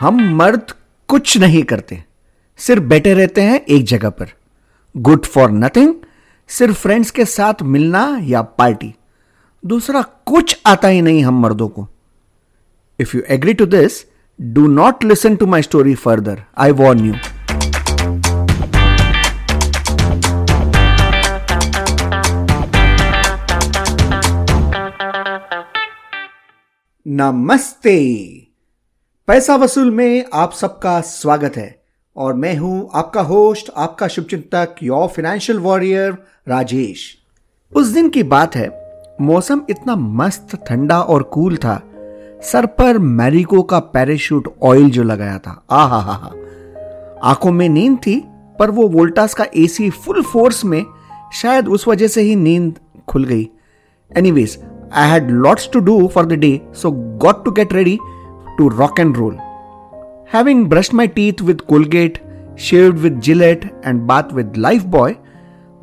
हम मर्द कुछ नहीं करते, सिर्फ़ बैठे रहते हैं एक जगह पर। गुड फॉर नथिंग सिर्फ़ फ्रेंड्स के साथ मिलना या पार्टी दूसरा कुछ आता ही नहीं हम मर्दों को। If you agree to this do not listen to my story further I warn you नमस्ते। पैसा वसूल में आप सबका स्वागत है और मैं हूँ आपका होस्ट, आपका शुभचिंतक योर फाइनेंशियल वॉरियर राजेश। उस दिन की बात है, मौसम इतना मस्त, ठंडा और कूल था। सर पर मैरिको का पैराशूट ऑयल जो लगाया था। आ हा हा हा आँखों में नींद थी, पर वो वोल्टास का एसी फुल फोर्स में शायद उस वजह से ही नींद खुल गई। Anyways I had lots to do for the day, so got to get ready to rock and roll. Having brushed my teeth with Colgate, shaved with Gillette and bath with Lifebuoy,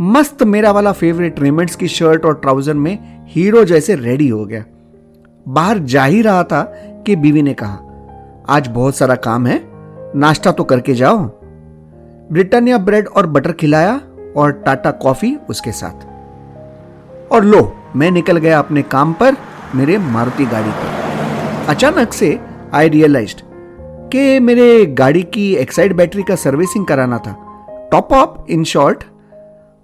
मस्त मेरा वाला favourite Raymond's की shirt और trouser में hero जैसे ready हो गया बाहर जा ही रहा था कि बीवी ने कहा आज बहुत सारा काम है नाश्ता तो करके जाओ ब्रिटानिया ब्रेड और बटर खिलाया और टाटा कॉफ़ी उसके साथ और लो मैं निकल गया अपने काम पर, मेरे मारुति गाड़ी पर। अचानक से आई रियलाइज़ कि मेरे गाड़ी की एक्साइड बैटरी का सर्विसिंग कराना था। टॉप अप इन शॉर्ट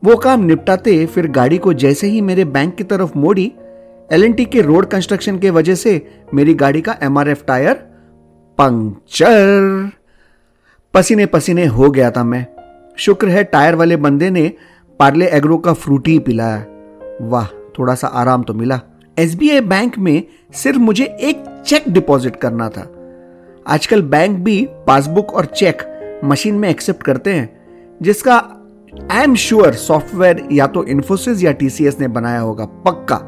वो काम निपटाते फिर गाड़ी को जैसे ही मेरे बैंक की तरफ़ मोड़ी एलएनटी के रोड कंस्ट्रक्शन के वजह से मेरी गाड़ी का एमआरएफ टायर पंक्चर पसीने पसीने हो गया था मैं। शुक्र है टायर वाले बंदे ने पार्ले एग्रो का फ्रूटी पिलाया। वाह! थोड़ा सा आराम तो मिला। एस बैंक में सिर्फ़ मुझे एक चेक डिपॉजिट करना था। आजकल बैंक भी पासबुक और चेक मशीन में एक्सेप्ट करते हैं, जिसका आई एम श्योर सॉफ्टवेयर या तो इन्फोसिस या टीसीएस ने बनाया होगा, पक्का।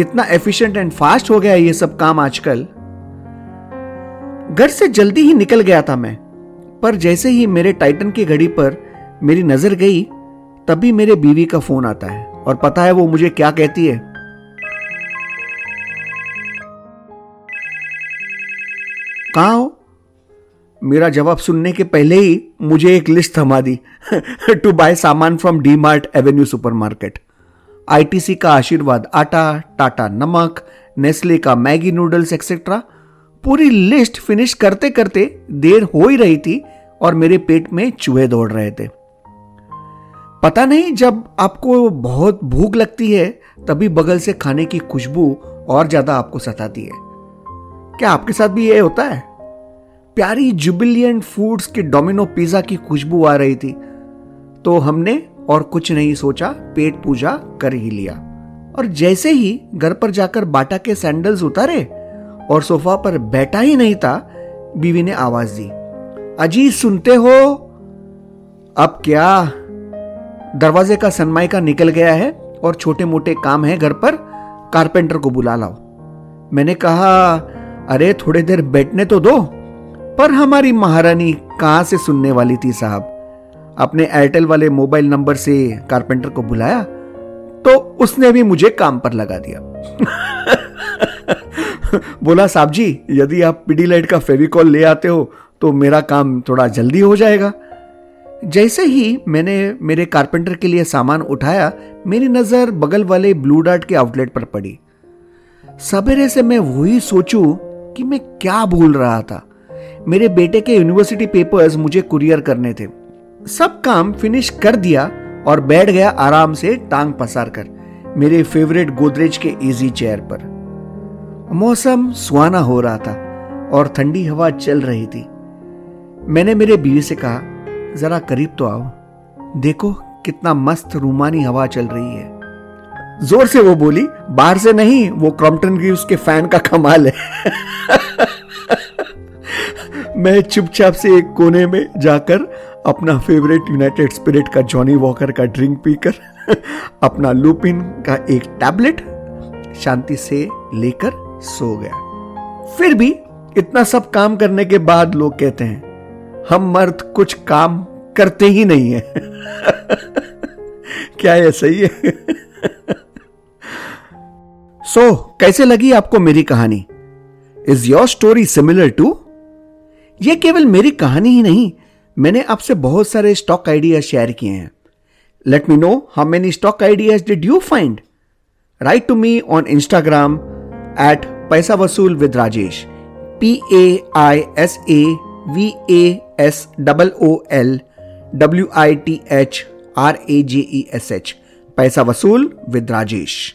इतना एफिशिएंट एंड फास्ट हो गया ये सब काम आजकल। घर से जल्दी ही निकल गया था मैं, पर जैसे ही मेरे टाइटन की घड़ी पर मेरी नज़र गई, तभी मेरे बीवी का फ़ोन आता है। और पता है वो मुझे क्या कहती है? कहा हो? मेरा जवाब सुनने के पहले ही मुझे एक लिस्ट थमा दी। टू बाय सामान from D Mart avenue supermarket ITC का आशीर्वाद, आटा, टाटा नमक नेस्ले का मैगी नूडल्स एक्सेट्रा पूरी लिस्ट फिनिश करते करते देर हो ही रही थी और मेरे पेट में चूहे दौड़ रहे थे। पता नहीं जब आपको बहुत भूख लगती है, तभी बगल से खाने की खुशबू और ज़्यादा आपको सताती है। क्या आपके साथ भी ये होता है? प्यारी जुबिलियंट फूड्स के डोमिनो पिज्जा की खुशबू आ रही थी तो हमने और कुछ नहीं सोचा, पेट पूजा कर ही लिया। और जैसे ही घर पर जाकर बाटा के सैंडल्स उतारे और सोफा पर बैठा ही नहीं था, बीवी ने आवाज़ दी अजी सुनते हो? अब क्या दरवाजे का सनमाइका निकल गया है और छोटे मोटे काम है घर पर, कारपेंटर को बुला लाओ। मैंने कहा, अरे, थोड़ी देर बैठने तो दो, पर हमारी महारानी कहाँ से सुनने वाली थी साहब? अपने एयरटेल वाले मोबाइल नंबर से कारपेंटर को बुलाया तो उसने भी मुझे काम पर लगा दिया। बोला, साहब जी, यदि आप पीडी लाइट का फेविकॉल ले आते हो तो मेरा काम थोड़ा जल्दी हो जाएगा। जैसे ही मैंने मेरे कारपेंटर के लिए सामान उठाया, मेरी नज़र बगल वाले ब्लू डार्ट के आउटलेट पर पड़ी। सवेरे से मैं वही सोचू कि मैं क्या भूल रहा था। मेरे बेटे के यूनिवर्सिटी पेपर्स मुझे कुरियर करने थे। सब काम फिनिश कर दिया और बैठ गया आराम से टांग पसार कर मेरे फेवरेट गोदरेज के इजी चेयर पर। मौसम सुहाना हो रहा था और ठंडी हवा चल रही थी। मैंने मेरे बीवी से कहा जरा करीब तो आओ। देखो कितना मस्त रूमानी हवा चल रही है। ज़ोर से वो बोली, बाहर से नहीं, वो क्रॉम्पटन की उसके फ़ैन का कमाल है। मैं चुपचाप से एक कोने में जाकर अपना फेवरेट यूनाइटेड स्पिरिट का जॉनी वॉकर का ड्रिंक पीकर, अपना लुपिन का एक टैबलेट शांति से लेकर सो गया। फिर भी इतना सब काम करने के बाद लोग कहते हैं हम मर्द कुछ काम करते ही नहीं है। क्या है सही है? सो so, कैसे लगी आपको मेरी कहानी? Is your story similar to यह केवल मेरी कहानी ही नहीं मैंने आपसे बहुत सारे स्टॉक आइडियाज़ शेयर किए हैं। Let me know how many stock ideas did you find write to me on Instagram at Paisa Vasool with Rajesh P A I S A V A S double O L W I T H R A J E S H Paisa Vasool with Rajesh.